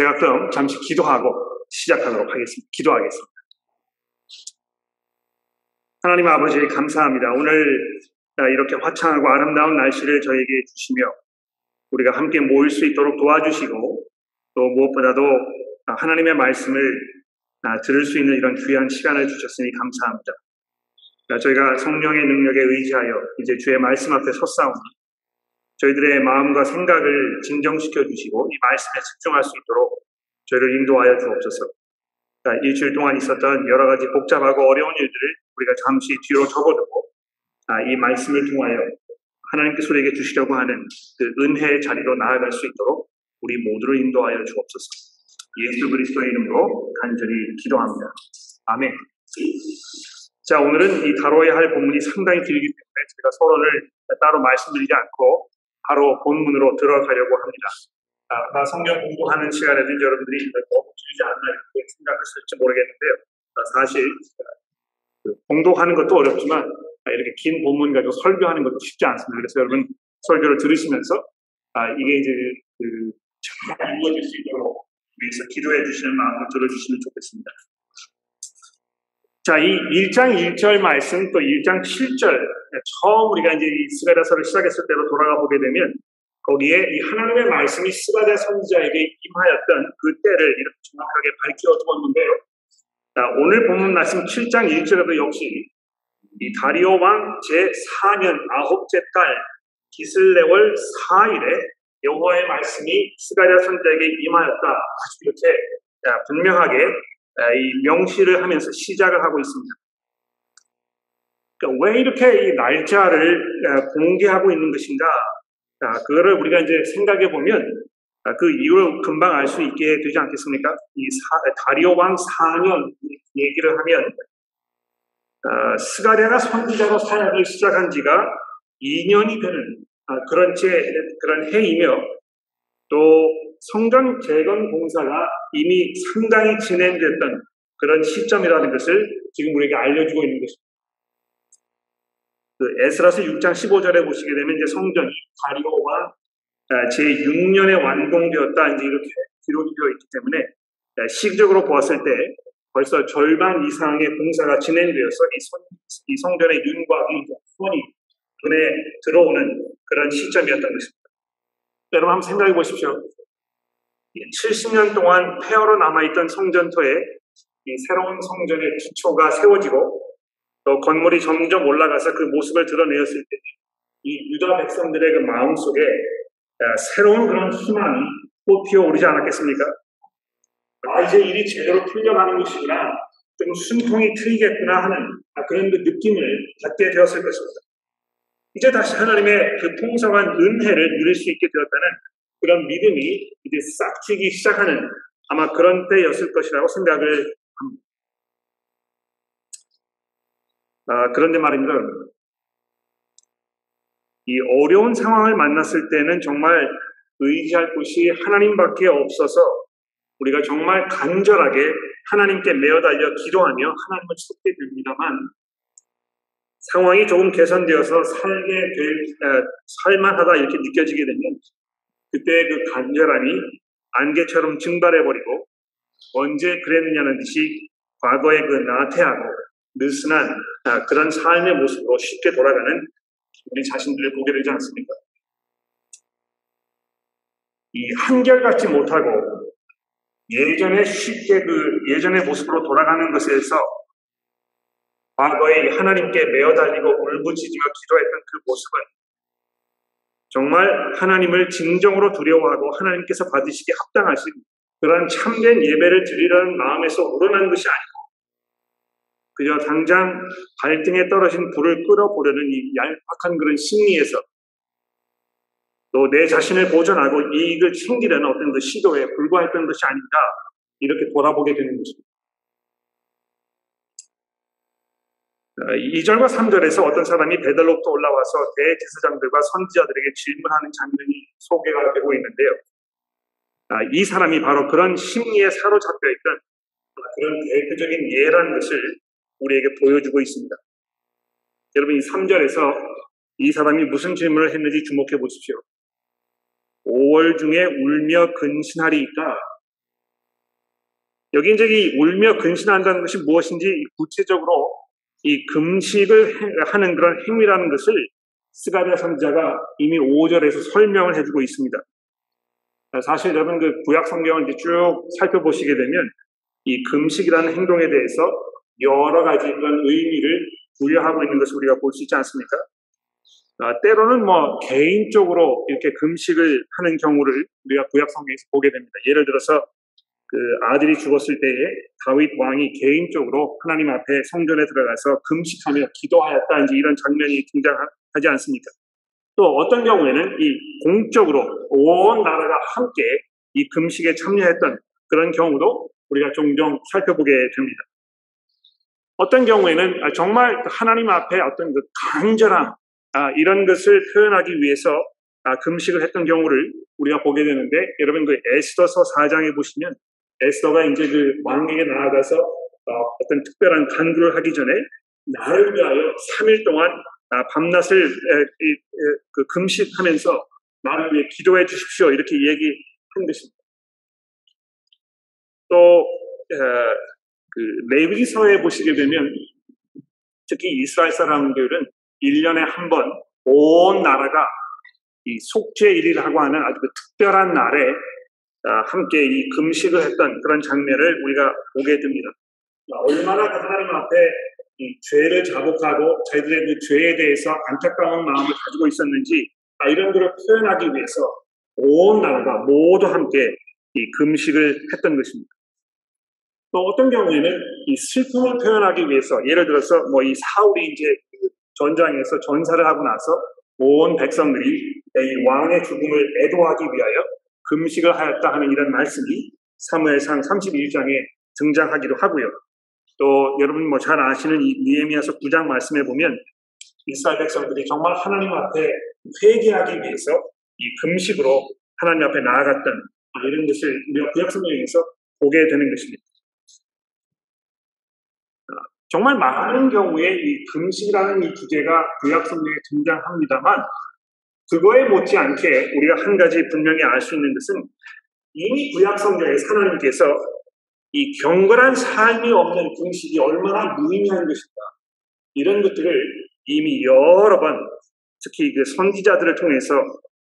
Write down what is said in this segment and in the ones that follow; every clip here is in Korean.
제가 그럼 잠시 기도하고 시작하도록 하겠습니다. 기도하겠습니다. 하나님 아버지 감사합니다. 오늘 이렇게 화창하고 아름다운 날씨를 저에게 주시며 우리가 함께 모일 수 있도록 도와주시고 또 무엇보다도 하나님의 말씀을 들을 수 있는 이런 귀한 시간을 주셨으니 감사합니다. 저희가 성령의 능력에 의지하여 이제 주의 말씀 앞에 섰사오니 저희들의 마음과 생각을 진정시켜 주시고 이 말씀에 집중할 수 있도록 저희를 인도하여 주옵소서. 일주일 동안 있었던 여러 가지 복잡하고 어려운 일들을 우리가 잠시 뒤로 접어두고 이 말씀을 통하여 하나님께서 우리에게 주시려고 하는 그 은혜의 자리로 나아갈 수 있도록 우리 모두를 인도하여 주옵소서. 예수 그리스도의 이름으로 간절히 기도합니다. 아멘. 자, 오늘은 이 다뤄야 할 본문이 상당히 길기 때문에 제가 서론을 따로 말씀드리지 않고 바로 본문으로 들어가려고 합니다. 아, 성경 공부하는 시간에도 여러분들이 너무 길지 않나 이렇게 생각했을지 모르겠는데요. 아, 사실 그 공독하는 것도 어렵지만 아, 이렇게 긴 본문 가지고 설교하는 것도 쉽지 않습니다. 그래서 여러분 설교를 들으시면서 아, 이게 이제 그 잘 이루어질 수 있도록 위해서 기도해 주시는 마음을 들어주시면 좋겠습니다. 자, 이 1장 1절 말씀 또 1장 7절 처음 우리가 이제 이 스가랴서를 시작했을 때로 돌아가 보게 되면 거기에 이 하나님의 말씀이 스가랴 선지자에게 임하였던 그 때를 이렇게 정확하게 밝혀 두었는데요. 자, 오늘 본문 말씀 7장 1절에도 역시 이 다리오 왕 제4년 아홉째 달 기슬레월 4일에 여호와의 말씀이 스가랴 선지자에게 임하였다. 아주 이렇게 분명하게 이 명시를 하면서 시작을 하고 있습니다. 그러니까 왜 이렇게 이 날짜를 공개하고 있는 것인가? 그거를 우리가 이제 생각해 보면 그 이유를 금방 알 수 있게 되지 않겠습니까? 이 다리오 왕 4년 얘기를 하면 어, 스가랴가 선지자로 사역을 시작한 지가 2년이 되는 어, 그런 제 그런 해이며 또 성전 재건 공사가 이미 상당히 진행됐던 그런 시점이라는 것을 지금 우리에게 알려주고 있는 것입니다. 그 에스라스 6장 15절에 보시게 되면 이제 성전이 다리오가 제6년에 완공되었다 이제 이렇게 기록이 되어 있기 때문에 시적으로 보았을 때 벌써 절반 이상의 공사가 진행되어서 이, 성, 이 성전의 윤과 손이 눈에 들어오는 그런 시점이었던 것입니다. 여러분 한번 생각해 보십시오. 70년 동안 폐허로 남아있던 성전터에 이 새로운 성전의 기초가 세워지고 또 건물이 점점 올라가서 그 모습을 드러내었을 때 이 유다 백성들의 그 마음 속에 새로운 그런 희망이 꽃피어 오르지 않았겠습니까? 아, 이제 일이 제대로 풀려가는 것이구나. 좀 숨통이 트이겠구나 하는 그런 그 느낌을 갖게 되었을 것입니다. 이제 다시 하나님의 그 풍성한 은혜를 누릴 수 있게 되었다는 그런 믿음이 이제 싹 튀기 시작하는 아마 그런 때였을 것이라고 생각을 합니다. 아, 그런데 말입니다. 이 어려운 상황을 만났을 때는 정말 의지할 곳이 하나님밖에 없어서 우리가 정말 간절하게 하나님께 메어 달려 기도하며 하나님을 찾게 됩니다만 상황이 조금 개선되어서 살게 될 살만하다 이렇게 느껴지게 되면 그때 그 간절함이 안개처럼 증발해버리고 언제 그랬느냐는 듯이 과거의 그 나태하고 느슨한 아, 그런 삶의 모습으로 쉽게 돌아가는 우리 자신들을 보게 되지 않습니까? 이 한결같지 못하고 예전에 쉽게 그 예전의 모습으로 돌아가는 것에서 과거에 하나님께 메어 달리고 울부짖으며 기도했던 그 모습은 정말 하나님을 진정으로 두려워하고 하나님께서 받으시기 합당하신 그런 참된 예배를 드리려는 마음에서 우러난 것이 아니고 그저 당장 발등에 떨어진 불을 끌어보려는 이 얄팍한 그런 심리에서 또 내 자신을 보존하고 이익을 챙기려는 어떤 그 시도에 불과했던 것이 아닌가 이렇게 돌아보게 되는 것입니다. 2절과 어, 3절에서 어떤 사람이 베들로부터 올라와서 대제사장들과 선지자들에게 질문하는 장면이 소개가 되고 있는데요. 아, 이 사람이 바로 그런 심리에 사로잡혀 있던 그런 대표적인 예라는 것을 우리에게 보여주고 있습니다. 여러분 이 3절에서 이 사람이 무슨 질문을 했는지 주목해 보십시오. 5월 중에 울며 근신하리이까 여기 이제 이 울며 근신한다는 것이 무엇인지 구체적으로 이 금식을 하는 그런 행위라는 것을 스가랴 선자가 이미 5절에서 설명을 해주고 있습니다. 사실 여러분 그 구약 성경을 이제 쭉 살펴보시게 되면 이 금식이라는 행동에 대해서 여러 가지 그런 의미를 부여하고 있는 것을 우리가 볼 수 있지 않습니까? 아, 때로는 뭐 개인적으로 이렇게 금식을 하는 경우를 우리가 구약 성경에서 보게 됩니다. 예를 들어서 그 아들이 죽었을 때에 다윗 왕이 개인적으로 하나님 앞에 성전에 들어가서 금식하며 기도하였다 이제 이런 장면이 등장하지 않습니까? 또 어떤 경우에는 이 공적으로 온 나라가 함께 이 금식에 참여했던 그런 경우도 우리가 종종 살펴보게 됩니다. 어떤 경우에는 정말 하나님 앞에 어떤 그 간절함 아, 이런 것을 표현하기 위해서 아, 금식을 했던 경우를 우리가 보게 되는데 여러분 그 에스더서 4장에 보시면 에스더가 이제 그 왕에게 나아가서 어, 떤 특별한 간구를 하기 전에 나를 위하여 3일 동안 아, 밤낮을 에, 에, 그 금식하면서 나를 위해 기도해 주십시오 이렇게 얘기한 것입니다. 또그 레위기서에 보시게 되면 특히 이스라엘 사람들은 1년에 한 번 온 나라가 이 속죄일이라고 하는 아주 그 특별한 날에 아, 함께 이 금식을 했던 그런 장면을 우리가 보게 됩니다. 얼마나 그 하나님 앞에 이 죄를 자복하고 자기들의 그 죄에 대해서 안타까운 마음을 가지고 있었는지 아, 이런 것을 표현하기 위해서 온 나라가 모두 함께 이 금식을 했던 것입니다. 또 어떤 경우에는 이 슬픔을 표현하기 위해서 예를 들어서 뭐 이 사울이 이제 그 전장에서 전사를 하고 나서 온 백성들이 이 왕의 죽음을 애도하기 위하여 금식을 하였다 하는 이런 말씀이 사무엘상 31장에 등장하기도 하고요. 또 여러분 뭐 잘 아시는 이 니에미아서 9장 말씀에 보면 이스라엘 백성들이 정말 하나님 앞에 회개하기 위해서 이 금식으로 하나님 앞에 나아갔던 이런 것을 우리가 구약 성경에서 보게 되는 것입니다. 정말 많은 경우에 이 금식이라는 이 주제가 구약 성경에 등장합니다만 그거에 못지않게 우리가 한 가지 분명히 알 수 있는 것은 이미 구약 성경에서 하나님께서 이 경건한 삶이 없는 금식이 얼마나 무의미한 것인가 이런 것들을 이미 여러 번 특히 그 선지자들을 통해서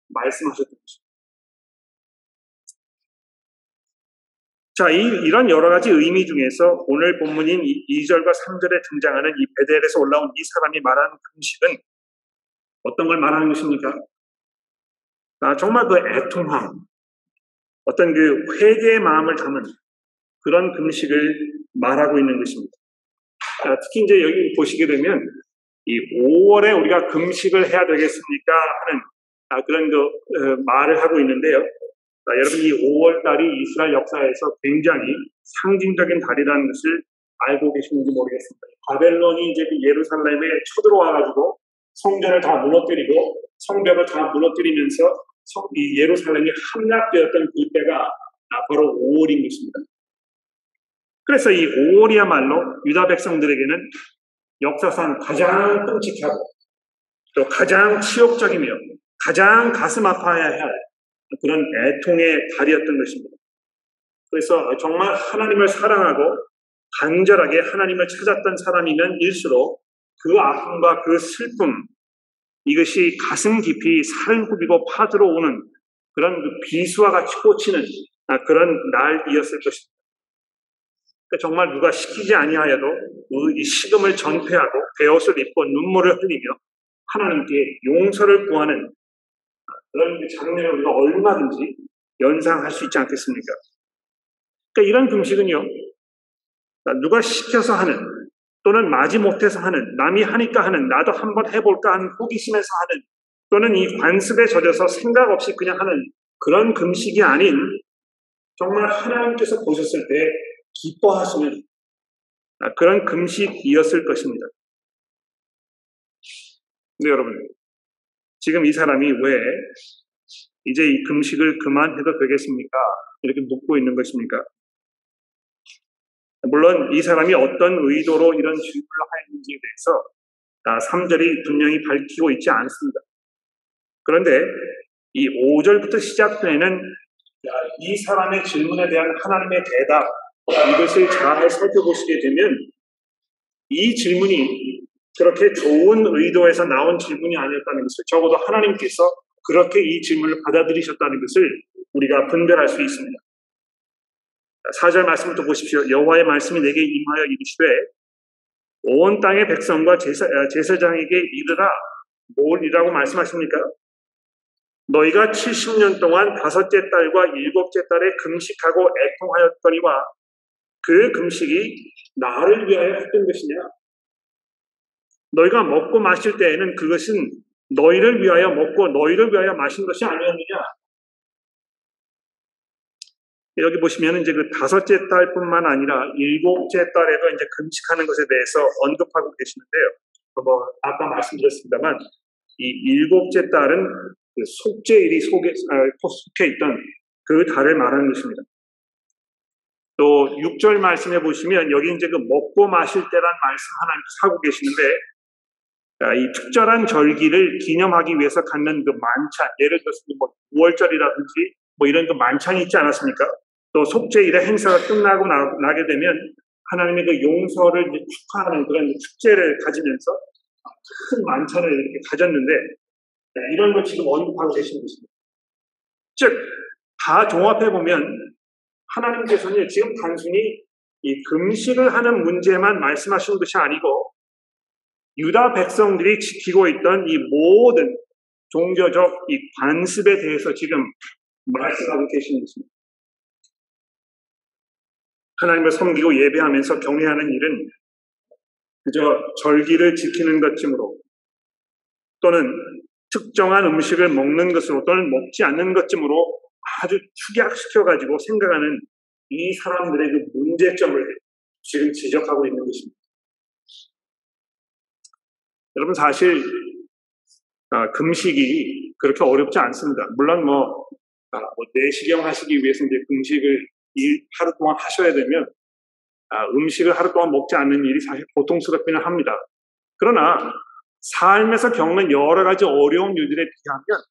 말씀하셨던 것입니다. 자, 이, 이런 여러 가지 의미 중에서 오늘 본문인 2절과 3절에 등장하는 이 베델에서 올라온 이 사람이 말하는 금식은 어떤 걸 말하는 것입니까? 아, 정말 그 애통함, 어떤 그 회개의 마음을 담은 그런 금식을 말하고 있는 것입니다. 아, 특히 이제 여기 보시게 되면 이 5월에 우리가 금식을 해야 되겠습니까? 하는 아, 그런 그 어, 말을 하고 있는데요. 아, 여러분 이 5월 달이 이스라엘 역사에서 굉장히 상징적인 달이라는 것을 알고 계시는지 모르겠습니다. 바벨론이 이제 그 예루살렘에 쳐들어와가지고 성전을 다 무너뜨리고 성벽을 다 무너뜨리면서 성, 이 예루살렘이 함락되었던 그때가 바로 5월인 것입니다. 그래서 이 5월이야말로 유다 백성들에게는 역사상 가장 끔찍하고 또 가장 치욕적이며 가장 가슴 아파야 할 그런 애통의 달이었던 것입니다. 그래서 정말 하나님을 사랑하고 간절하게 하나님을 찾았던 사람이면 일수록 그 아픔과 그 슬픔, 이것이 가슴 깊이 후비고 파들어오는 그런 그 비수와 같이 꽂히는 아, 그런 날이었을 것입니다. 그러니까 정말 누가 시키지 아니하여도 그이 식음을 전폐하고 배옷을 입고 눈물을 흘리며 하나님께 용서를 구하는 그런 그 장면을 우리가 얼마든지 연상할 수 있지 않겠습니까? 그러니까 이런 금식은요, 누가 시켜서 하는 또는 마지 못해서 하는, 남이 하니까 하는, 나도 한번 해볼까 하는 호기심에서 하는, 또는 이 관습에 젖어서 생각 없이 그냥 하는 그런 금식이 아닌, 정말 하나님께서 보셨을 때 기뻐하시는 그런 금식이었을 것입니다. 근데 여러분, 지금 이 사람이 왜 이제 이 금식을 그만해도 되겠습니까? 이렇게 묻고 있는 것입니까? 물론 이 사람이 어떤 의도로 이런 질문을 하였는지에 대해서 3절이 아, 분명히 밝히고 있지 않습니다. 그런데 이 5절부터 시작되는 이 사람의 질문에 대한 하나님의 대답, 이것을 잘 살펴보시게 되면 이 질문이 그렇게 좋은 의도에서 나온 질문이 아니었다는 것을 적어도 하나님께서 그렇게 이 질문을 받아들이셨다는 것을 우리가 분별할 수 있습니다. 4절 말씀부터 보십시오. 여호와의 말씀이 내게 임하여 이르시되 온 땅의 백성과 제사, 아, 제사장에게 이르라 뭘 이라고 말씀하십니까? 너희가 70년 동안 다섯째 달과 일곱째 달에 금식하고 애통하였거니와 그 금식이 나를 위하여 했던 것이냐? 너희가 먹고 마실 때에는 그것은 너희를 위하여 먹고 너희를 위하여 마신 것이 아니었느냐? 여기 보시면 이제 그 다섯째 달뿐만 아니라 일곱째 달에도 이제 금식하는 것에 대해서 언급하고 계시는데요. 뭐 아까 말씀드렸습니다만 이 일곱째 달은 그 속죄일이 속에 아, 속해 있던 그 달을 말하는 것입니다. 또 6절 말씀해 보시면 여기 이제 그 먹고 마실 때란 말씀 하나님께서 하고 계시는데 아, 이 특별한 절기를 기념하기 위해서 갖는 그 만찬, 예를 들어서 뭐 9월절이라든지 뭐 이런 그 만찬이 있지 않았습니까? 또 속죄일의 행사가 끝나고 나, 게 되면 하나님의 그 용서를 축하하는 그런 축제를 가지면서 큰 만찬을 이렇게 가졌는데 네, 이런 걸 지금 언급하고 계시는 것입니다. 즉, 다 종합해 보면 하나님께서는 지금 단순히 이 금식을 하는 문제만 말씀하시는 것이 아니고 유다 백성들이 지키고 있던 이 모든 종교적 이 관습에 대해서 지금 말씀하고 계시는 것입니다. 하나님을 섬기고 예배하면서 경외하는 일은 그저 절기를 지키는 것쯤으로 또는 특정한 음식을 먹는 것으로 또는 먹지 않는 것쯤으로 아주 축약시켜가지고 생각하는 이 사람들의 그 문제점을 지금 지적하고 있는 것입니다. 여러분 사실 아, 금식이 그렇게 어렵지 않습니다. 물론 뭐, 아, 뭐 내시경 하시기 위해서 이제 금식을 일 하루 동안 하셔야 되면 아, 음식을 하루 동안 먹지 않는 일이 사실 고통스럽기는 합니다. 그러나 삶에서 겪는 여러 가지 어려운 일들에 비하면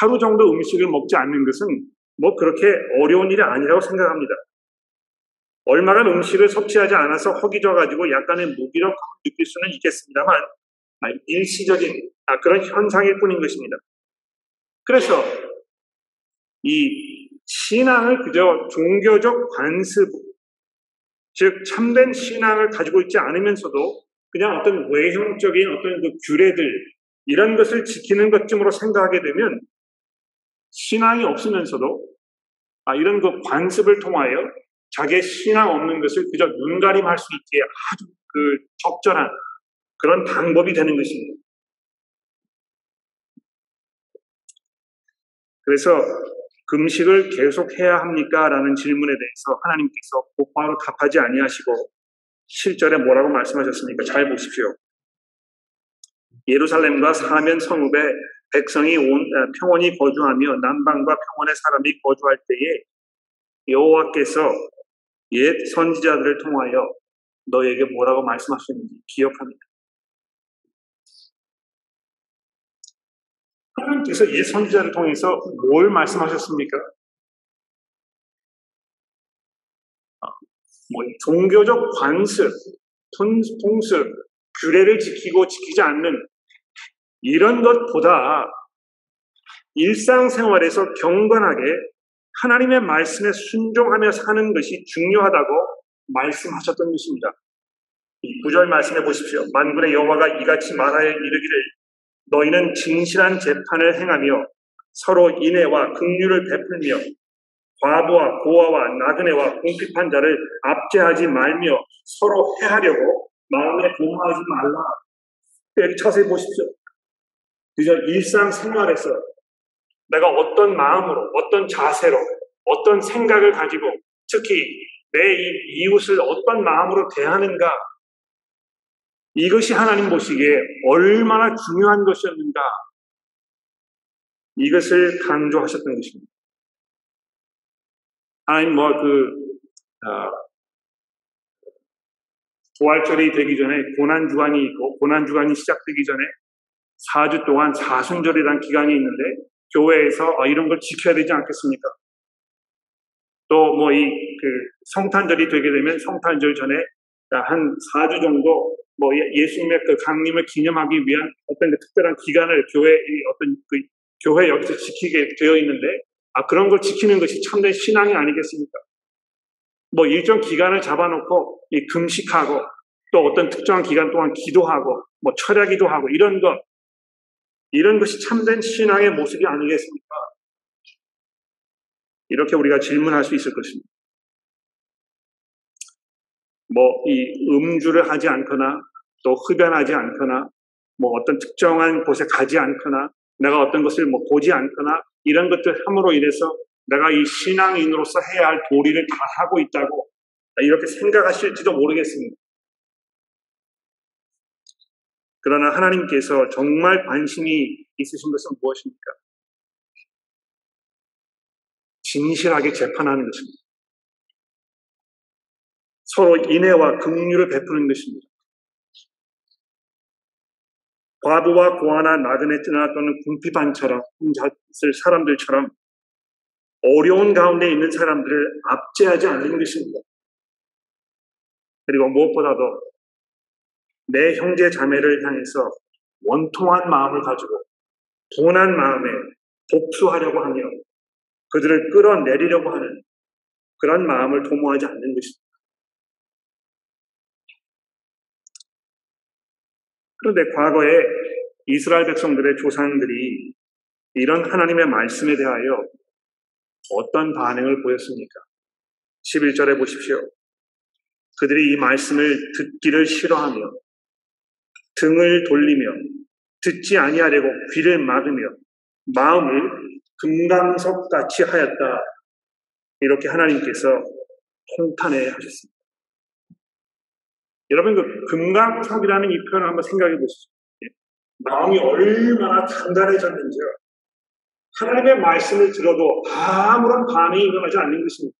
하루 정도 음식을 먹지 않는 것은 뭐 그렇게 어려운 일이 아니라고 생각합니다. 얼마간 음식을 섭취하지 않아서 허기져가지고 약간의 무기력함을 느낄 수는 있겠습니다만 아, 일시적인 아, 그런 현상일 뿐인 것입니다. 그래서 이 신앙을 그저 종교적 관습, 즉 참된 신앙을 가지고 있지 않으면서도 그냥 어떤 외형적인 어떤 그 규례들 이런 것을 지키는 것쯤으로 생각하게 되면 신앙이 없으면서도 아, 이런 그 관습을 통하여 자기의 신앙 없는 것을 그저 눈가림할 수 있게 아주 그 적절한 그런 방법이 되는 것입니다. 그래서 금식을 계속 해야 합니까? 라는 질문에 대해서 하나님께서 곧바로 답하지 아니하시고 실절에 뭐라고 말씀하셨습니까? 잘 보십시오. 예루살렘과 사면 성읍에 백성이 온, 아, 평온히 거주하며 남방과 평온의 사람이 거주할 때에 여호와께서 옛 선지자들을 통하여 너에게 뭐라고 말씀하셨는지 기억합니다. 하나님께서 이 선지자를 통해서 뭘 말씀하셨습니까? 아, 뭐 종교적 관습, 통습, 규례를 지키고 지키지 않는 이런 것보다 일상생활에서 경건하게 하나님의 말씀에 순종하며 사는 것이 중요하다고 말씀하셨던 것입니다. 이 구절 말씀해 보십시오. 만군의 여호와가 이같이 말하여 이르기를 너희는 진실한 재판을 행하며 서로 인애와 긍휼을 베풀며 과부와 고아와 나그네와 궁핍한 자를 압제하지 말며 서로 해하려고 마음에 도모하지 말라. 여기 자세히 보십시오. 그저 일상생활에서 내가 어떤 마음으로, 어떤 자세로, 어떤 생각을 가지고 특히 내 이웃을 어떤 마음으로 대하는가 이것이 하나님 보시기에 얼마나 중요한 것이었는가 이것을 강조하셨던 것입니다. 하나님 뭐그 어, 부활절이 되기 전에 고난 주간이 있고 고난 주간이 시작되기 전에 4주 동안 사순절이라는 기간이 있는데 교회에서 아, 이런 걸 지켜야 되지 않겠습니까? 또 뭐 이 그 성탄절이 되게 되면 성탄절 전에 한 4주 정도 뭐 예- 예수님의 그 강림을 기념하기 위한 어떤 그 특별한 기간을 교회 이 어떤 그 교회 여기서 지키게 되어 있는데 아 그런 걸 지키는 것이 참된 신앙이 아니겠습니까? 뭐 일정 기간을 잡아놓고 이 금식하고 또 어떤 특정한 기간 동안 기도하고 뭐 철야기도 하고 이런 것 이런 것이 참된 신앙의 모습이 아니겠습니까? 이렇게 우리가 질문할 수 있을 것입니다. 뭐 이 음주를 하지 않거나 또 흡연하지 않거나 뭐 어떤 특정한 곳에 가지 않거나 내가 어떤 것을 뭐 보지 않거나 이런 것들 함으로 인해서 내가 이 신앙인으로서 해야 할 도리를 다 하고 있다고 이렇게 생각하실지도 모르겠습니다. 그러나 하나님께서 정말 관심이 있으신 것은 무엇입니까? 진실하게 재판하는 것입니다. 서로 인애와 긍휼을 베푸는 것입니다. 과부와 고아나 나그네 뜨나 또는 궁핍한처럼 혼자쓸 사람들처럼 어려운 가운데 있는 사람들을 압제하지 않는 것입니다. 그리고 무엇보다도 내 형제 자매를 향해서 원통한 마음을 가지고 분한 마음에 복수하려고 하며 그들을 끌어내리려고 하는 그런 마음을 도모하지 않는 것입니다. 그런데 과거에 이스라엘 백성들의 조상들이 이런 하나님의 말씀에 대하여 어떤 반응을 보였습니까? 11절에 보십시오. 그들이 이 말씀을 듣기를 싫어하며 등을 돌리며 듣지 아니하려고 귀를 막으며 마음을 금강석 같이 하였다. 이렇게 하나님께서 통탄해 하셨습니다. 여러분 그 금강석이라는 이 표현을 한번 생각해 보시죠. 마음이 얼마나 단단해졌는지요. 하나님의 말씀을 들어도 아무런 반응이 일어나지 않는 것입니다.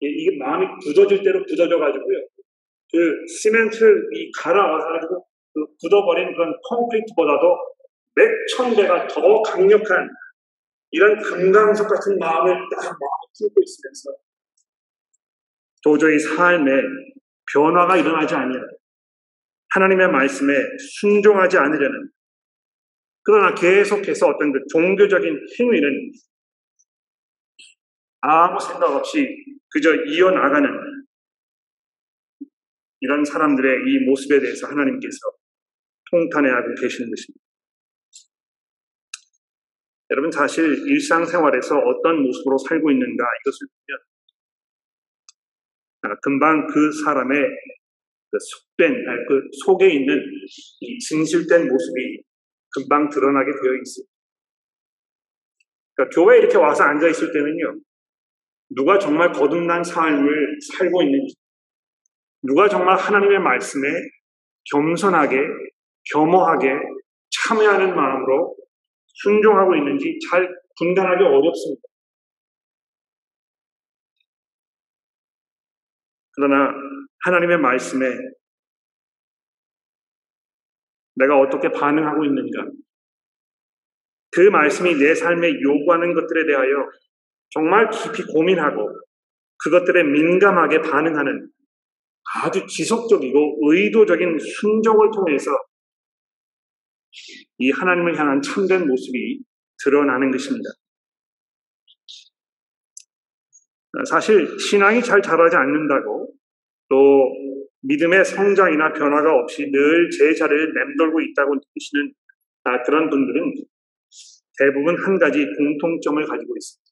이게 마음이 굳어질 대로 굳어져 가지고요. 그 시멘트를 이 갈아와가지고 그 굳어버린 그런 콘크리트보다도 몇천 배가 더 강력한 이런 금강석 같은 마음을 딱 품고 있으면서 도저히 삶에 변화가 일어나지 아니하는 하나님의 말씀에 순종하지 않으려는 그러나 계속해서 어떤 그 종교적인 행위는 아무 생각 없이 그저 이어나가는 이런 사람들의 이 모습에 대해서 하나님께서 통탄해하고 계시는 것입니다. 여러분 사실 일상생활에서 어떤 모습으로 살고 있는가 이것을 보면 금방 그 사람의 그 속된 그 속에 있는 이 진실된 모습이 금방 드러나게 되어 있습니다. 그러니까 교회에 이렇게 와서 앉아 있을 때는요, 누가 정말 거듭난 삶을 살고 있는지, 누가 정말 하나님의 말씀에 겸손하게, 겸허하게 참여하는 마음으로 순종하고 있는지 잘 분간하기 어렵습니다. 그러나 하나님의 말씀에 내가 어떻게 반응하고 있는가? 그 말씀이 내 삶에 요구하는 것들에 대하여 정말 깊이 고민하고 그것들에 민감하게 반응하는 아주 지속적이고 의도적인 순종을 통해서 이 하나님을 향한 참된 모습이 드러나는 것입니다. 사실 신앙이 잘 자라지 않는다고 또 믿음의 성장이나 변화가 없이 늘 제 자리를 맴돌고 있다고 느끼시는 그런 분들은 대부분 한 가지 공통점을 가지고 있습니다.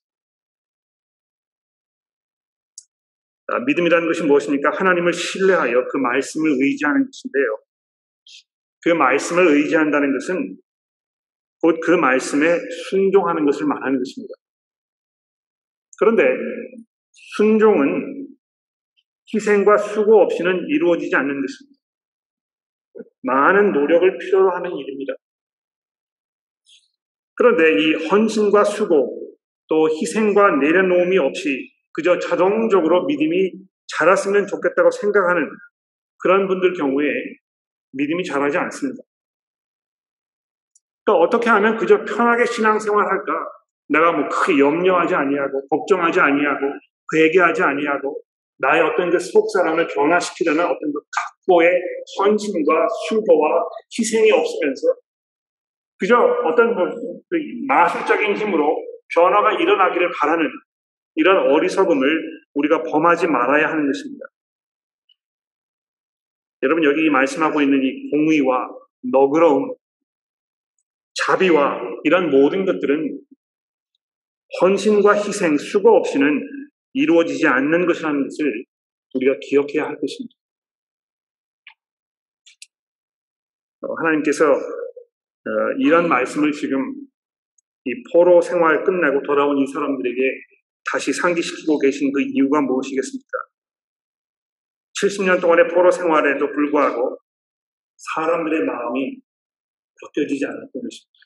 믿음이라는 것이 무엇입니까? 하나님을 신뢰하여 그 말씀을 의지하는 것인데요. 그 말씀을 의지한다는 것은 곧 그 말씀에 순종하는 것을 말하는 것입니다. 그런데 순종은 희생과 수고 없이는 이루어지지 않는 것입니다. 많은 노력을 필요로 하는 일입니다. 그런데 이 헌신과 수고 또 희생과 내려놓음이 없이 그저 자동적으로 믿음이 자랐으면 좋겠다고 생각하는 그런 분들 경우에 믿음이 자라지 않습니다. 또 어떻게 하면 그저 편하게 신앙생활 할까? 내가 뭐 크게 염려하지 아니하고 걱정하지 아니하고 회개하지 아니하고 나의 어떤 그 속 사람을 변화시키려는 어떤 그 각고의 헌신과 수고와 희생이 없으면서 그저 어떤 그 마술적인 힘으로 변화가 일어나기를 바라는 이런 어리석음을 우리가 범하지 말아야 하는 것입니다. 여러분 여기 말씀하고 있는 이 공의와 너그러움, 자비와 이런 모든 것들은 헌신과 희생, 수고 없이는 이루어지지 않는 것이라는 것을 우리가 기억해야 할 것입니다. 어, 하나님께서 어, 이런 말씀을 지금 이 포로 생활 끝내고 돌아온 이 사람들에게 다시 상기시키고 계신 그 이유가 무엇이겠습니까? 70년 동안의 포로 생활에도 불구하고 사람들의 마음이 바뀌어지지 않았던 것입니다.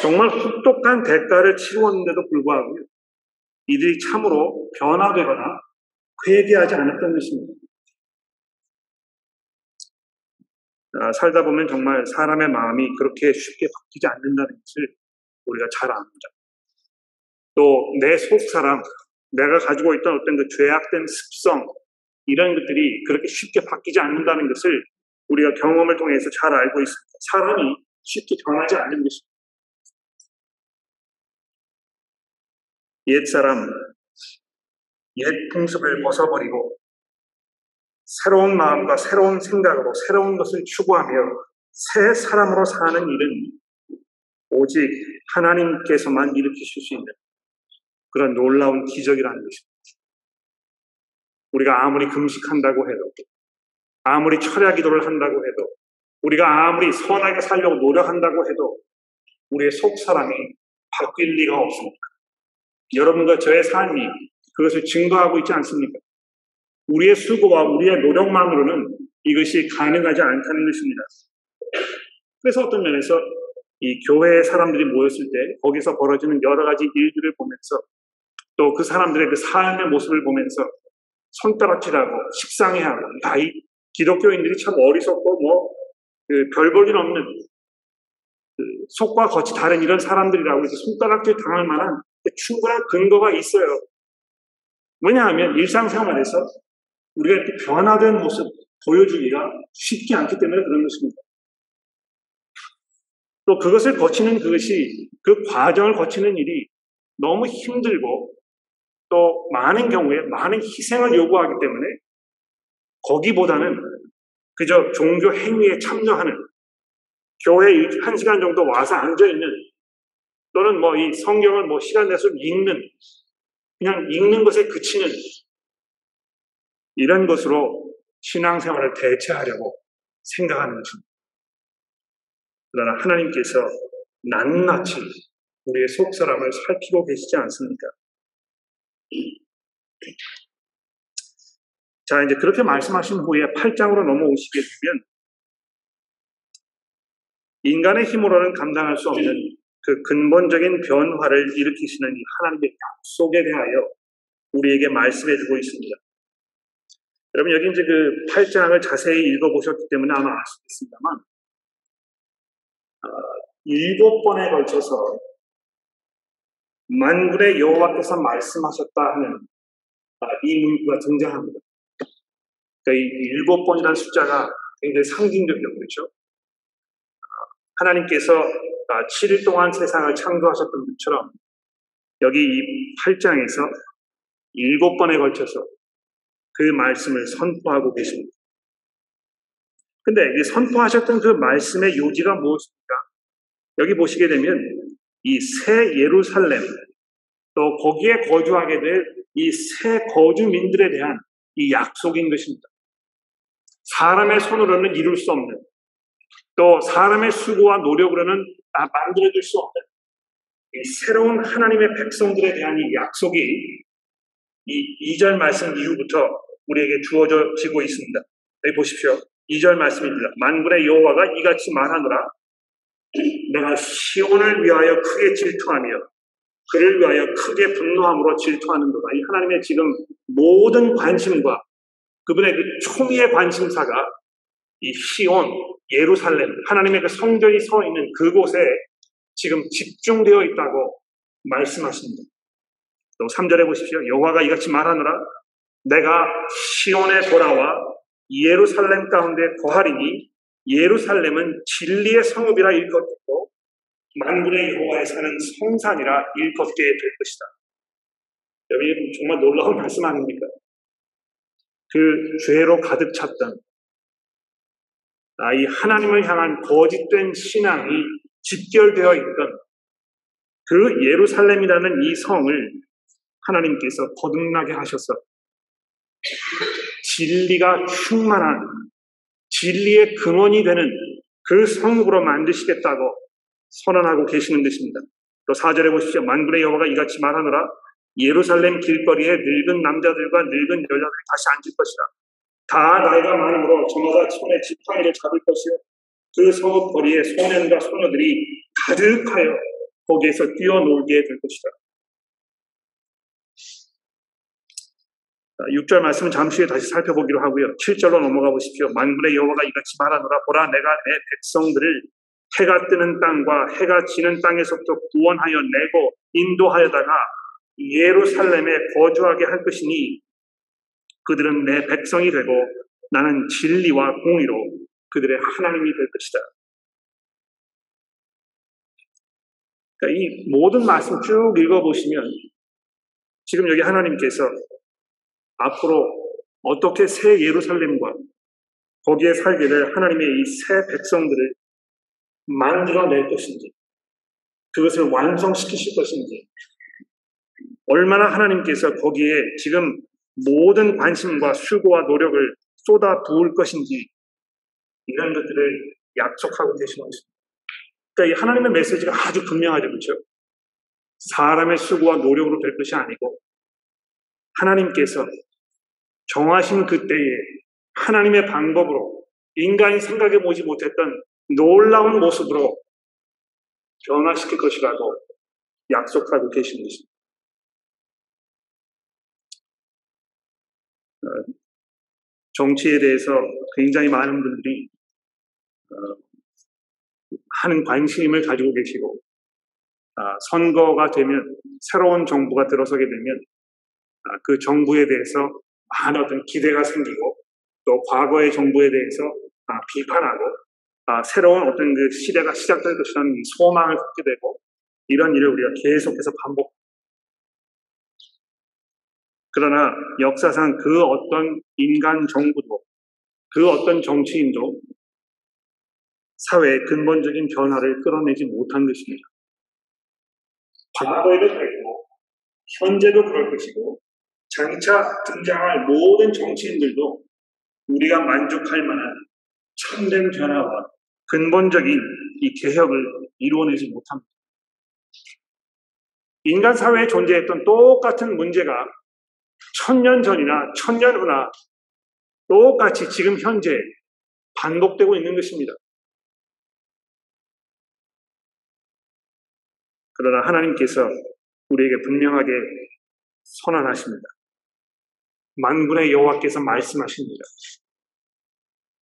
정말 혹독한 대가를 치루었는데도 불구하고 이들이 참으로 변화되거나 회개하지 않았던 것입니다. 아, 살다 보면 정말 사람의 마음이 그렇게 쉽게 바뀌지 않는다는 것을 우리가 잘 압니다. 또 내 속 사람, 내가 가지고 있던 어떤 그 죄악된 습성, 이런 것들이 그렇게 쉽게 바뀌지 않는다는 것을 우리가 경험을 통해서 잘 알고 있습니다. 사람이 쉽게 변하지 않는 것입니다. 옛사람, 옛 풍습을 벗어버리고 새로운 마음과 새로운 생각으로 새로운 것을 추구하며 새 사람으로 사는 일은 오직 하나님께서만 일으키실 수 있는 그런 놀라운 기적이라는 것입니다. 우리가 아무리 금식한다고 해도, 아무리 철야 기도를 한다고 해도, 우리가 아무리 선하게 살려고 노력한다고 해도 우리의 속 사람이 바뀔 리가 없습니다. 여러분과 저의 삶이 그것을 증거하고 있지 않습니까? 우리의 수고와 우리의 노력만으로는 이것이 가능하지 않다는 것입니다. 그래서 어떤 면에서 이 교회의 사람들이 모였을 때 거기서 벌어지는 여러 가지 일들을 보면서 또 그 사람들의 그 삶의 모습을 보면서 손가락질하고 식상해하고 야, 이 기독교인들이 참 어리석고 뭐별 볼일 없는 그 속과 겉이 다른 이런 사람들이라고 이제 손가락질 당할 만한 충분한 근거가 있어요. 왜냐하면 일상생활에서 우리가 이렇게 변화된 모습 보여주기가 쉽지 않기 때문에 그런 것입니다. 또 그것을 거치는 그것이 그 과정을 거치는 일이 너무 힘들고 또 많은 경우에 많은 희생을 요구하기 때문에 거기보다는 그저 종교 행위에 참여하는 교회 한 시간 정도 와서 앉아 있는 또는 뭐 이 성경을 뭐 시간 내서 읽는 그냥 읽는 것에 그치는 이런 것으로 신앙생활을 대체하려고 생각하는 것입니다. 그러나 하나님께서 낱낱이 우리의 속사람을 살피고 계시지 않습니까? 자, 이제 그렇게 말씀하신 후에 8장으로 넘어오시게 되면 인간의 힘으로는 감당할 수 없는 그 근본적인 변화를 일으키시는 이 하나님의 약속에 대하여 우리에게 말씀해 주고 있습니다. 여러분 여기 이제 그 8장을 자세히 읽어보셨기 때문에 아마 아시겠습니다만 어, 일곱 번에 걸쳐서 만군의 여호와께서 말씀하셨다 하는 아, 이 문구가 등장합니다. 그러니까 이 일곱 번이라는 숫자가 굉장히 상징적이죠, 그렇죠? 아, 하나님께서 7일 아, 동안 세상을 창조하셨던 것처럼 여기 이 8장에서 일곱 번에 걸쳐서 그 말씀을 선포하고 계십니다. 근데 이 선포하셨던 그 말씀의 요지가 무엇입니까? 여기 보시게 되면 이 새 예루살렘 또 거기에 거주하게 될 이 새 거주민들에 대한 이 약속인 것입니다. 사람의 손으로는 이룰 수 없는 또 사람의 수고와 노력으로는 만들어질 수 없는 이 새로운 하나님의 백성들에 대한 이 약속이 이 2절 말씀 이후부터 우리에게 주어지고 있습니다. 여기 보십시오. 2절 말씀입니다. 만군의 여호와가 이같이 말하노라. 내가 시온을 위하여 크게 질투하며 그를 위하여 크게 분노함으로 질투하는도다. 이 하나님의 지금 모든 관심과 그분의 그 총의의 관심사가 이 시온, 예루살렘, 하나님의 그 성전이 서 있는 그곳에 지금 집중되어 있다고 말씀하십니다. 또 3절에 보십시오. 여호와가 이같이 말하노라 내가 시온에 돌아와 예루살렘 가운데 거하리니 예루살렘은 진리의 성읍이라 일컫고 만군의 여호와에 사는 성산이라 일컫게 될 것이다. 여러분 정말 놀라운 말씀 아닙니까? 그 죄로 가득 찼던 아, 이 하나님을 향한 거짓된 신앙이 집결되어 있던 그 예루살렘이라는 이 성을 하나님께서 거듭나게 하셔서 진리가 충만한 진리의 근원이 되는 그 성읍으로 만드시겠다고 선언하고 계시는 것입니다. 또 4절에 보십시오. 만군의 여호와가 이같이 말하노라 예루살렘 길거리에 늙은 남자들과 늙은 여자들이 다시 앉을 것이다. 다 나이가 많으므로 저마다 손에 지팡이를 잡을 것이요. 그 성읍 거리에 소년과 소녀들이 가득하여 거기에서 뛰어놀게 될 것이다. 6절 말씀은 잠시 후에 다시 살펴보기로 하고요. 7절로 넘어가 보십시오. 만군의 여호와가 이같이 말하노라 보라 내가 내 백성들을 해가 뜨는 땅과 해가 지는 땅에서부터 구원하여 내고 인도하여다가 예루살렘에 거주하게 할 것이니 그들은 내 백성이 되고 나는 진리와 공의로 그들의 하나님이 될 것이다. 그러니까 이 모든 말씀 쭉 읽어보시면 지금 여기 하나님께서 앞으로 어떻게 새 예루살렘과 거기에 살게 될 하나님의 이 새 백성들을 만들어낼 것인지, 그것을 완성시키실 것인지, 얼마나 하나님께서 거기에 지금 모든 관심과 수고와 노력을 쏟아 부을 것인지, 이런 것들을 약속하고 계시는 것입니다. 그러니까 이 하나님의 메시지가 아주 분명하죠, 그렇죠? 사람의 수고와 노력으로 될 것이 아니고, 하나님께서 정하신 그때에 하나님의 방법으로 인간이 생각해 보지 못했던 놀라운 모습으로 변화시킬 것이라고 약속하고 계신 것입니다. 정치에 대해서 굉장히 많은 분들이 어, 하는 관심을 가지고 계시고 아, 선거가 되면 새로운 정부가 들어서게 되면 아, 그 정부에 대해서 많은 어떤 기대가 생기고 또 과거의 정부에 대해서 아, 비판하고 아, 새로운 어떤 그 시대가 시작될 것이라는 소망을 갖게 되고 이런 일을 우리가 계속해서 반복. 그러나 역사상 그 어떤 인간 정부도 그 어떤 정치인도 사회의 근본적인 변화를 끌어내지 못한 것입니다. 과거에도 그랬고 현재도 그럴 것이고 장차 등장할 모든 정치인들도 우리가 만족할 만한 참된 변화와 근본적인 이 개혁을 이루어내지 못합니다. 인간 사회에 존재했던 똑같은 문제가 천년 전이나 천년 후나 똑같이 지금 현재 반복되고 있는 것입니다. 그러나 하나님께서 우리에게 분명하게 선언하십니다. 만군의 여호와께서 말씀하십니다.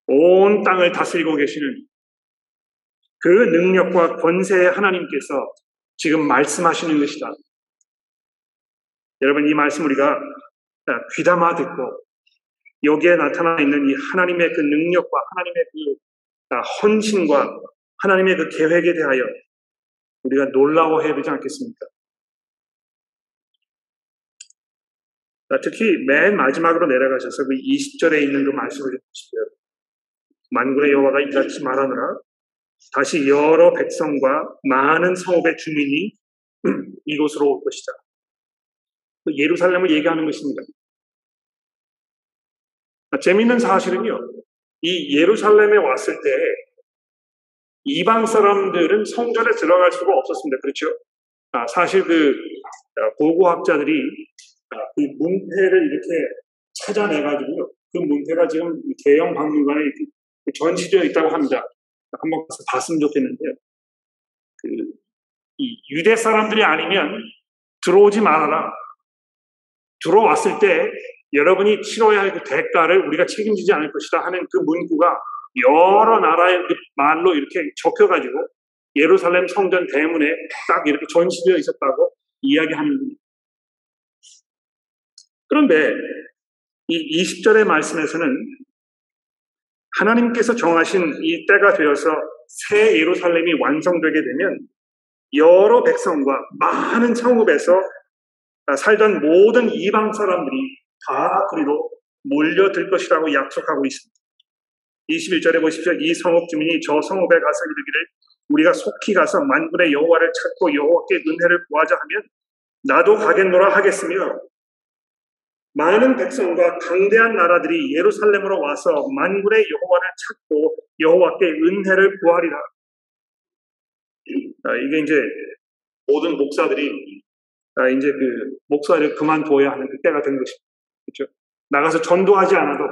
온 땅을 다스리고 계시는 그 능력과 권세의 하나님께서 지금 말씀하시는 것이다. 여러분 이 말씀 우리가 귀담아 듣고 여기에 나타나 있는 이 하나님의 그 능력과 하나님의 그 헌신과 하나님의 그 계획에 대하여 우리가 놀라워해야 되지 않겠습니까? 특히 맨 마지막으로 내려가셔서 그 20절에 있는 그 말씀을 보십시오. 만군의 여호와가 이같이 말하느라 다시 여러 백성과 많은 성읍의 주민이 이곳으로 올 것이다. 그 예루살렘을 얘기하는 것입니다. 재미있는 사실은요, 이 예루살렘에 왔을 때 이방 사람들은 성전에 들어갈 수가 없었습니다. 그렇죠? 아, 사실 그 고고학자들이 그 문패를 이렇게 찾아내가지고요. 그 문패가 지금 대형 박물관에 전시되어 있다고 합니다. 한번 가서 봤으면 좋겠는데요. 그, 이 유대 사람들이 아니면 들어오지 말아라. 들어왔을 때 여러분이 치러야 할 그 대가를 우리가 책임지지 않을 것이다 하는 그 문구가 여러 나라의 그 말로 이렇게 적혀가지고 예루살렘 성전 대문에 딱 이렇게 전시되어 있었다고 이야기하는 그런데 이 20절의 말씀에서는 하나님께서 정하신 이 때가 되어서 새 예루살렘이 완성되게 되면 여러 백성과 많은 성읍에서 살던 모든 이방 사람들이 다 그리로 몰려들 것이라고 약속하고 있습니다. 21절에 보십시오. 이 성읍 주민이 저 성읍에 가서 이르기를 우리가 속히 가서 만군의 여호와를 찾고 여호와께 은혜를 구하자 하면 나도 가겠노라 하겠으며 많은 백성과 강대한 나라들이 예루살렘으로 와서 만군의 여호와를 찾고 여호와께 은혜를 구하리라. 아, 이게 이제 모든 목사들이 아, 이제 그 목사를 그만둬야 하는 그 때가 된 것입니다. 그렇죠? 나가서 전도하지 않아도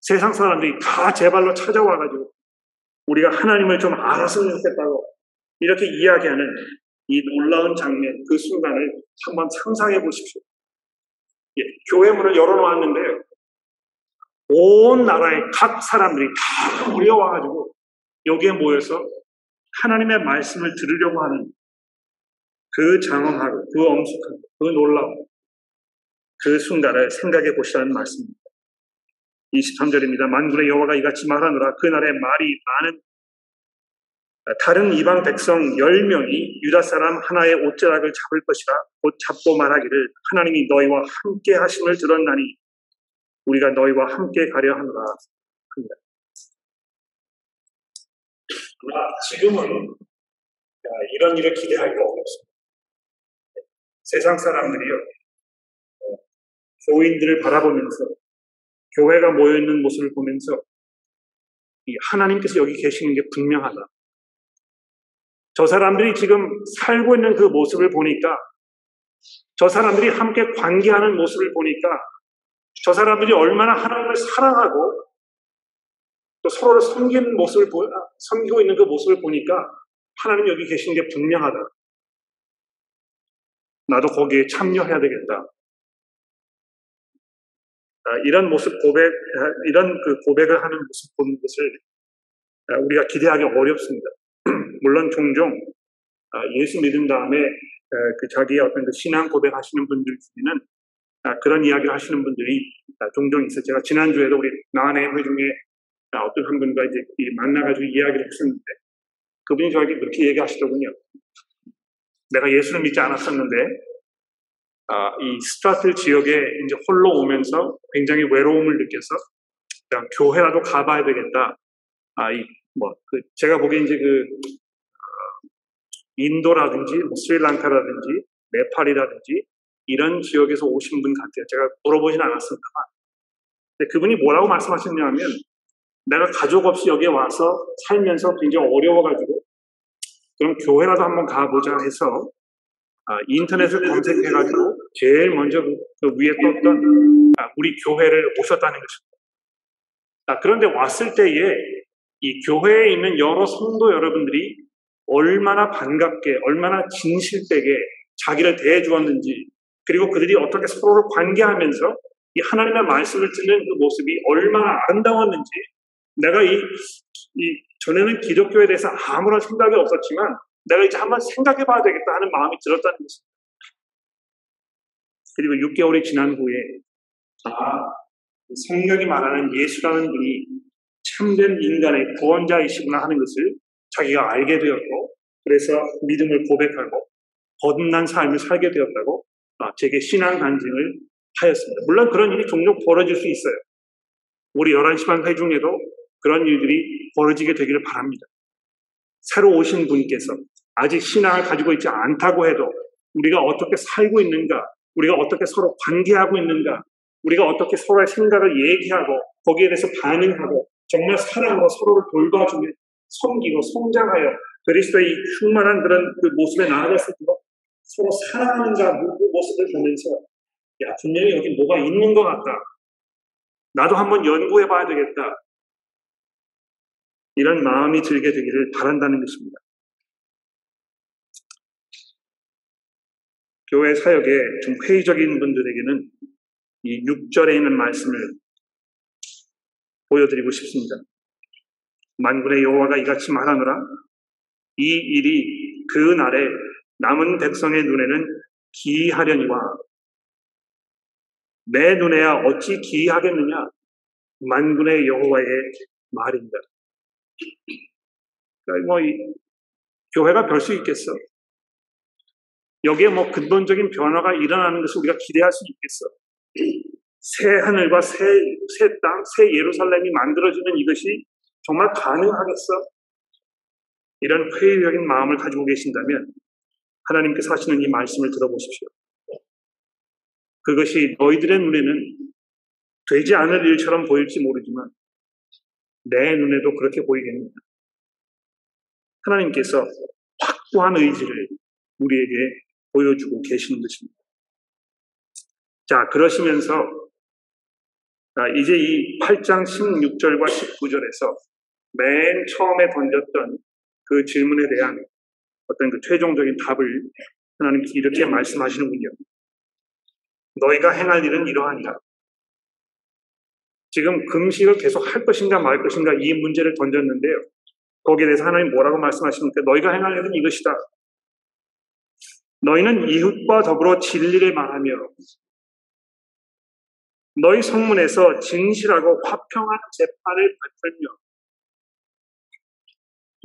세상 사람들이 다 제 발로 찾아와가지고 우리가 하나님을 좀 알았으면 좋겠다고 이렇게 이야기하는 이 놀라운 장면, 그 순간을 한번 상상해 보십시오. 예, 교회 문을 열어놓았는데요. 온 나라의 각 사람들이 다 모여와가지고 여기에 모여서 하나님의 말씀을 들으려고 하는 그 장엄하고 그 엄숙한 그 놀라운 그 순간을 생각해 보시라는 말씀입니다. 23절입니다. 만군의 여호와가 이같이 말하노라 그날에 말이 많은 다른 이방 백성 10명이 유다 사람 하나의 옷자락을 잡을 것이라 곧 잡고 말하기를 하나님이 너희와 함께 하심을 들었나니 우리가 너희와 함께 가려 하노라 합니다. 그러나 지금은 이런 일을 기대하기가 어렵습니다. 세상 사람들이요, 어, 교인들을 바라보면서 교회가 모여있는 모습을 보면서 하나님께서 여기 계시는 게 분명하다. 저 사람들이 지금 살고 있는 그 모습을 보니까 저 사람들이 함께 관계하는 모습을 보니까 저 사람들이 얼마나 하나님을 사랑하고 또 서로를 섬기는 모습을 보, 섬기고 있는 그 모습을 보니까 하나님 여기 계신 게 분명하다. 나도 거기에 참여해야 되겠다. 아, 이런 모습 고백, 아, 이런 그 고백을 하는 모습 보는 것을 아, 우리가 기대하기 어렵습니다. 물론 종종 예수 믿은 다음에 그 자기의 어떤 그 신앙 고백하시는 분들 중에는 그런 이야기를 하시는 분들이 종종 있어요. 제가 지난주에도 우리 나안의 회중에 어떤 한 분과 이제 만나가지고 이야기를 했었는데 그분이 저에게 그렇게 얘기하시더군요. 내가 예수를 믿지 않았었는데 아, 이 스트라틀 지역에 이제 홀로 오면서 굉장히 외로움을 느껴서 그냥 교회라도 가봐야 되겠다. 아, 이, 뭐, 그, 제가 보기엔 이제 그, 어, 인도라든지, 뭐 스리랑카라든지, 네팔이라든지, 이런 지역에서 오신 분 같아요. 제가 물어보진 않았습니다만. 근데 그분이 뭐라고 말씀하셨냐면, 내가 가족 없이 여기에 와서 살면서 굉장히 어려워가지고, 그럼 교회라도 한번 가보자 해서, 아, 인터넷을 검색해가지고 제일 먼저 그, 그 위에 떴던 아, 우리 교회를 오셨다는 것입니다. 아, 그런데 왔을 때에 이 교회에 있는 여러 성도 여러분들이 얼마나 반갑게, 얼마나 진실되게 자기를 대해 주었는지, 그리고 그들이 어떻게 서로를 관계하면서 이 하나님의 말씀을 듣는 그 모습이 얼마나 아름다웠는지, 내가 이, 이 전에는 기독교에 대해서 아무런 생각이 없었지만, 내가 이제 한번 생각해 봐야 되겠다 하는 마음이 들었다는 것입니다. 그리고 6개월이 지난 후에, 아, 성경이 말하는 예수라는 분이 참된 인간의 구원자이시구나 하는 것을 자기가 알게 되었고, 그래서 믿음을 고백하고, 거듭난 삶을 살게 되었다고 아, 제게 신앙 간증을 하였습니다. 물론 그런 일이 종종 벌어질 수 있어요. 우리 11시 반 회중에도 그런 일들이 벌어지게 되기를 바랍니다. 새로 오신 분께서 아직 신앙을 가지고 있지 않다고 해도 우리가 어떻게 살고 있는가, 우리가 어떻게 서로 관계하고 있는가, 우리가 어떻게 서로의 생각을 얘기하고 거기에 대해서 반응하고 정말 사랑으로 서로를 돌봐주며 섬기고 성장하여 그리스도의 충만한 그런 그 모습에 나아갔을 때 서로 사랑하는가 그 모습을 보면서 야 분명히 여기 뭐가 있는 것 같다. 나도 한번 연구해 봐야 되겠다. 이런 마음이 들게 되기를 바란다는 것입니다. 교회 사역에 좀 회의적인 분들에게는 이 6절에 있는 말씀을 보여드리고 싶습니다. 만군의 여호와가 이같이 말하노라 이 일이 그 날에 남은 백성의 눈에는 기하려니와 내 눈에야 어찌 기이하겠느냐? 만군의 여호와의 말입니다. 그러니까 뭐 이, 교회가 별 수 있겠어. 여기에 뭐 근본적인 변화가 일어나는 것을 우리가 기대할 수 있겠어. 새 하늘과 새, 새 땅, 새 예루살렘이 만들어지는 이것이 정말 가능하겠어? 이런 회의적인 마음을 가지고 계신다면 하나님께서 하시는 이 말씀을 들어보십시오. 그것이 너희들의 눈에는 되지 않을 일처럼 보일지 모르지만 내 눈에도 그렇게 보이겠느냐. 하나님께서 확고한 의지를 우리에게 보여주고 계시는 것입니다. 자, 그러시면서 이제 이 8장 16절과 19절에서 맨 처음에 던졌던 그 질문에 대한 어떤 그 최종적인 답을 하나님께서 이렇게 말씀하시는군요. 너희가 행할 일은 이러하니라. 지금 금식을 계속 할 것인가 말 것인가 이 문제를 던졌는데요. 거기에 대해서 하나님 뭐라고 말씀하십니까? 너희가 행할 일은 이것이다. 너희는 이웃과 더불어 진리를 말하며 너희 성문에서 진실하고 화평한 재판을 베풀며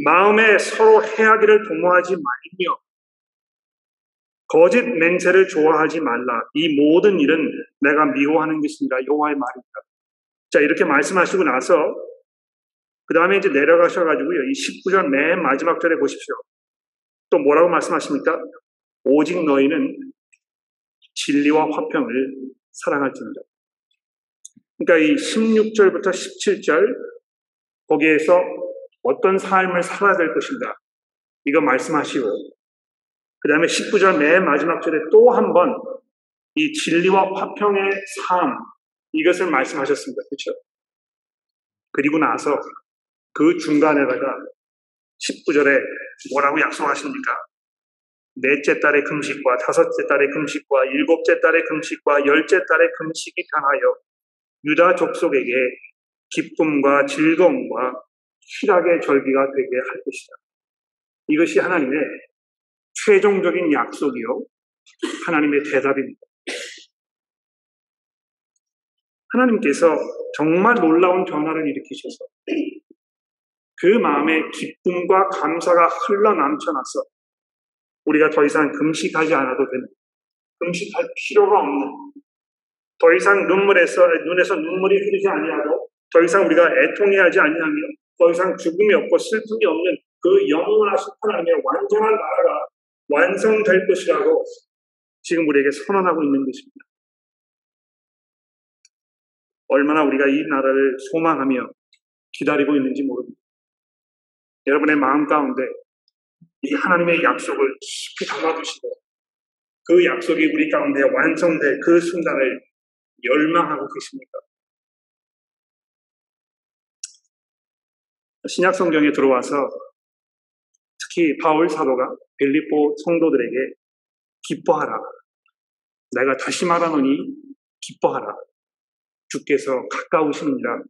마음에 서로 해하기를 도모하지 말며 거짓 맹세를 좋아하지 말라. 이 모든 일은 내가 미워하는 것입니다. 여호와의 말입니다. 자 이렇게 말씀하시고 나서 그 다음에 이제 내려가셔가지고요. 이 19절 맨 마지막 절에 보십시오. 또 뭐라고 말씀하십니까? 오직 너희는 진리와 화평을 사랑할지니다 그러니까 이 16절부터 17절 거기에서 어떤 삶을 살아야 될 것인가 이거 말씀하시고 그 다음에 19절 맨 마지막 절에 또 한 번 이 진리와 화평의 삶 이것을 말씀하셨습니다. 그렇죠? 그리고 나서 그 중간에다가 19절에 뭐라고 약속하십니까? 넷째 달의 금식과 다섯째 달의 금식과 일곱째 달의 금식과 열째 달의 금식이 향하여 유다 족속에게 기쁨과 즐거움과 희락의 절기가 되게 할 것이다. 이것이 하나님의 최종적인 약속이요. 하나님의 대답입니다. 하나님께서 정말 놀라운 변화를 일으키셔서 그 마음에 기쁨과 감사가 흘러 넘쳐나서 우리가 더 이상 금식하지 않아도 되는, 금식할 필요가 없는, 더 이상 눈물에서, 눈에서 눈물이 흐르지 아니하고, 더 이상 우리가 애통해하지 아니하며, 더 이상 죽음이 없고 슬픔이 없는 그 영원하신 하나님의 완전한 나라가 완성될 것이라고 지금 우리에게 선언하고 있는 것입니다. 얼마나 우리가 이 나라를 소망하며 기다리고 있는지 모릅니다. 여러분의 마음 가운데 이 하나님의 약속을 깊이 담아두시고 그 약속이 우리 가운데 완성될 그 순간을 열망하고 계십니까? 신약 성경에 들어와서 특히 바울 사도가 빌립보 성도들에게 기뻐하라. 내가 다시 말하노니 기뻐하라. 주께서 가까우시니라.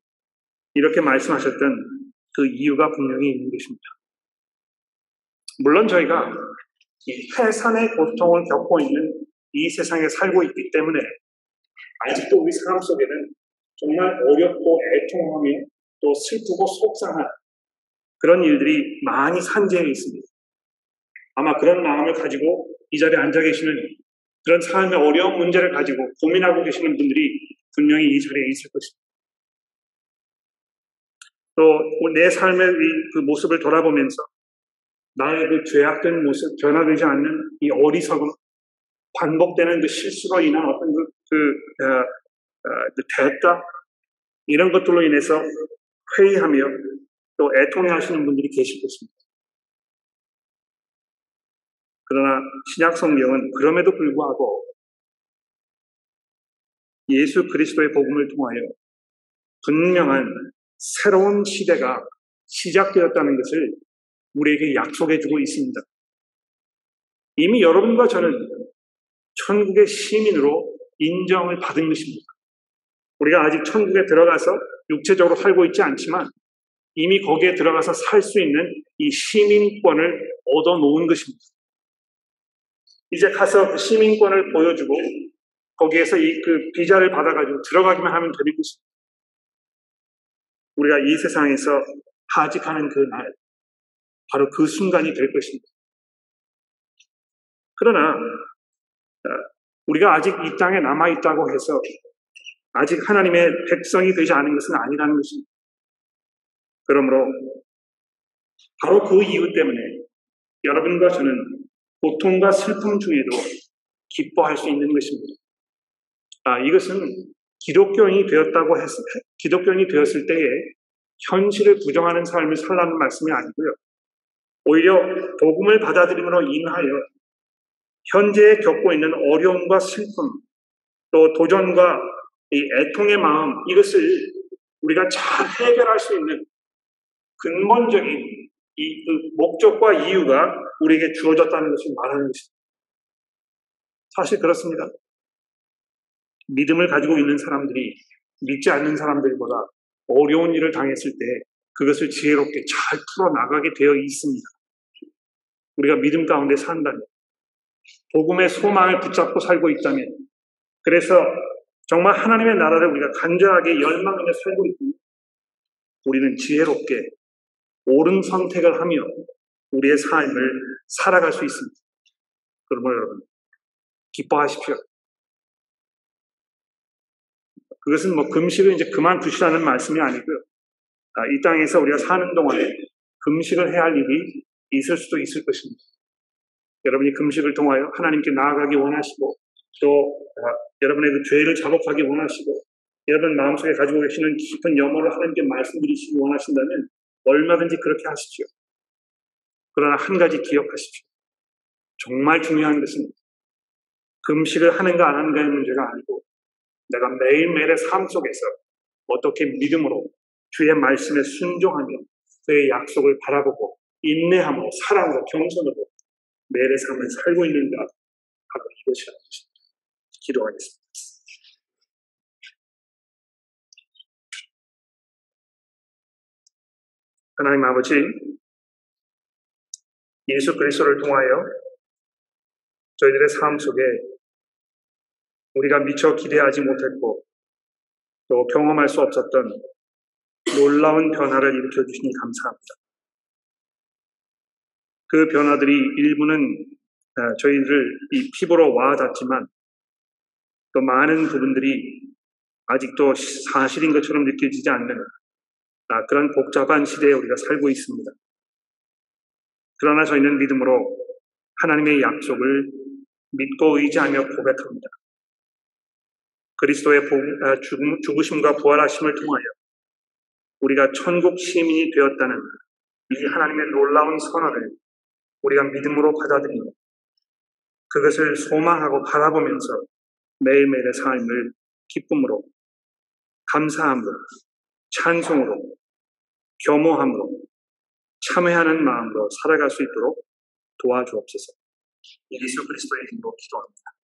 이렇게 말씀하셨던 그 이유가 분명히 있는 것입니다. 물론 저희가 이 해산의 고통을 겪고 있는 이 세상에 살고 있기 때문에 아직도 우리 삶 속에는 정말 어렵고 애통하며 또 슬프고 속상한 그런 일들이 많이 산재해 있습니다. 아마 그런 마음을 가지고 이 자리에 앉아 계시는 그런 삶의 어려운 문제를 가지고 고민하고 계시는 분들이 분명히 이 자리에 있을 것입니다. 또 내 삶의 그 모습을 돌아보면서 나의 그 죄악된 모습, 변화되지 않는 이 어리석음, 반복되는 그 실수로 인한 어떤 그, 그, 어, 어, 그 대가 이런 것들로 인해서 회의하며 또 애통해 하시는 분들이 계실 것입니다. 그러나 신약 성경은 그럼에도 불구하고 예수 그리스도의 복음을 통하여 분명한 새로운 시대가 시작되었다는 것을 우리에게 약속해 주고 있습니다. 이미 여러분과 저는 천국의 시민으로 인정을 받은 것입니다. 우리가 아직 천국에 들어가서 육체적으로 살고 있지 않지만 이미 거기에 들어가서 살 수 있는 이 시민권을 얻어 놓은 것입니다. 이제 가서 그 시민권을 보여주고 거기에서 이 그 비자를 받아가지고 들어가기만 하면 되는 것입니다. 우리가 이 세상에서 하직하는 그 날, 바로 그 순간이 될 것입니다. 그러나 어, 우리가 아직 이 땅에 남아 있다고 해서 아직 하나님의 백성이 되지 않은 것은 아니라는 것입니다. 그러므로 바로 그 이유 때문에 여러분과 저는 고통과 슬픔 중에도 기뻐할 수 있는 것입니다. 아, 이것은 기독교인이 되었다고 했, 기독교인이 되었을 때에 현실을 부정하는 삶을 살라는 말씀이 아니고요. 오히려 복음을 받아들임으로 인하여 현재 겪고 있는 어려움과 슬픔, 또 도전과 이 애통의 마음, 이것을 우리가 잘 해결할 수 있는 근본적인 이 그 목적과 이유가 우리에게 주어졌다는 것을 말하는 것입니다. 사실 그렇습니다. 믿음을 가지고 있는 사람들이 믿지 않는 사람들보다 어려운 일을 당했을 때 그것을 지혜롭게 잘 풀어나가게 되어 있습니다. 우리가 믿음 가운데 산다면, 복음의 소망을 붙잡고 살고 있다면, 그래서 정말 하나님의 나라를 우리가 간절하게 열망하며 살고 있다면, 우리는 지혜롭게 옳은 선택을 하며 우리의 삶을 살아갈 수 있습니다. 그러므로 여러분, 기뻐하십시오. 그것은 뭐 금식을 이제 그만두시라는 말씀이 아니고요. 아, 이 땅에서 우리가 사는 동안에 금식을 해야 할 일이 있을 수도 있을 것입니다. 여러분이 금식을 통하여 하나님께 나아가기 원하시고 또 아, 여러분의 그 죄를 자복하기 원하시고 여러분 마음속에 가지고 계시는 깊은 염원을 하나님께 말씀드리시기 원하신다면 얼마든지 그렇게 하십시오. 그러나 한 가지 기억하십시오. 정말 중요한 것은 금식을 하는가 안 하는가의 문제가 아니고 내가 매일매일의 삶 속에서 어떻게 믿음으로 주의 말씀에 순종하며 그의 약속을 바라보고 인내함으로 사랑으로 겸손으로 매일의 삶을 살고 있는가 하고 이것이라는 것입니다. 기도하겠습니다. 하나님 아버지, 예수 그리스도를 통하여 저희들의 삶 속에 우리가 미처 기대하지 못했고 또 경험할 수 없었던 놀라운 변화를 일으켜 주시니 감사합니다. 그 변화들이 일부는 아, 저희를 이 피부로 와닿지만 또 많은 부분들이 아직도 사실인 것처럼 느껴지지 않는 아, 그런 복잡한 시대에 우리가 살고 있습니다. 그러나 저희는 믿음으로 하나님의 약속을 믿고 의지하며 고백합니다. 그리스도의 아, 죽으심과 부활하심을 통하여 우리가 천국 시민이 되었다는 이 하나님의 놀라운 선언을 우리가 믿음으로 받아들이고 그것을 소망하고 바라보면서 매일매일의 삶을 기쁨으로 감사함으로 찬송으로 겸허함으로 참회하는 마음으로 살아갈 수 있도록 도와주옵소서. 예수 그리스도의 이름으로 기도합니다.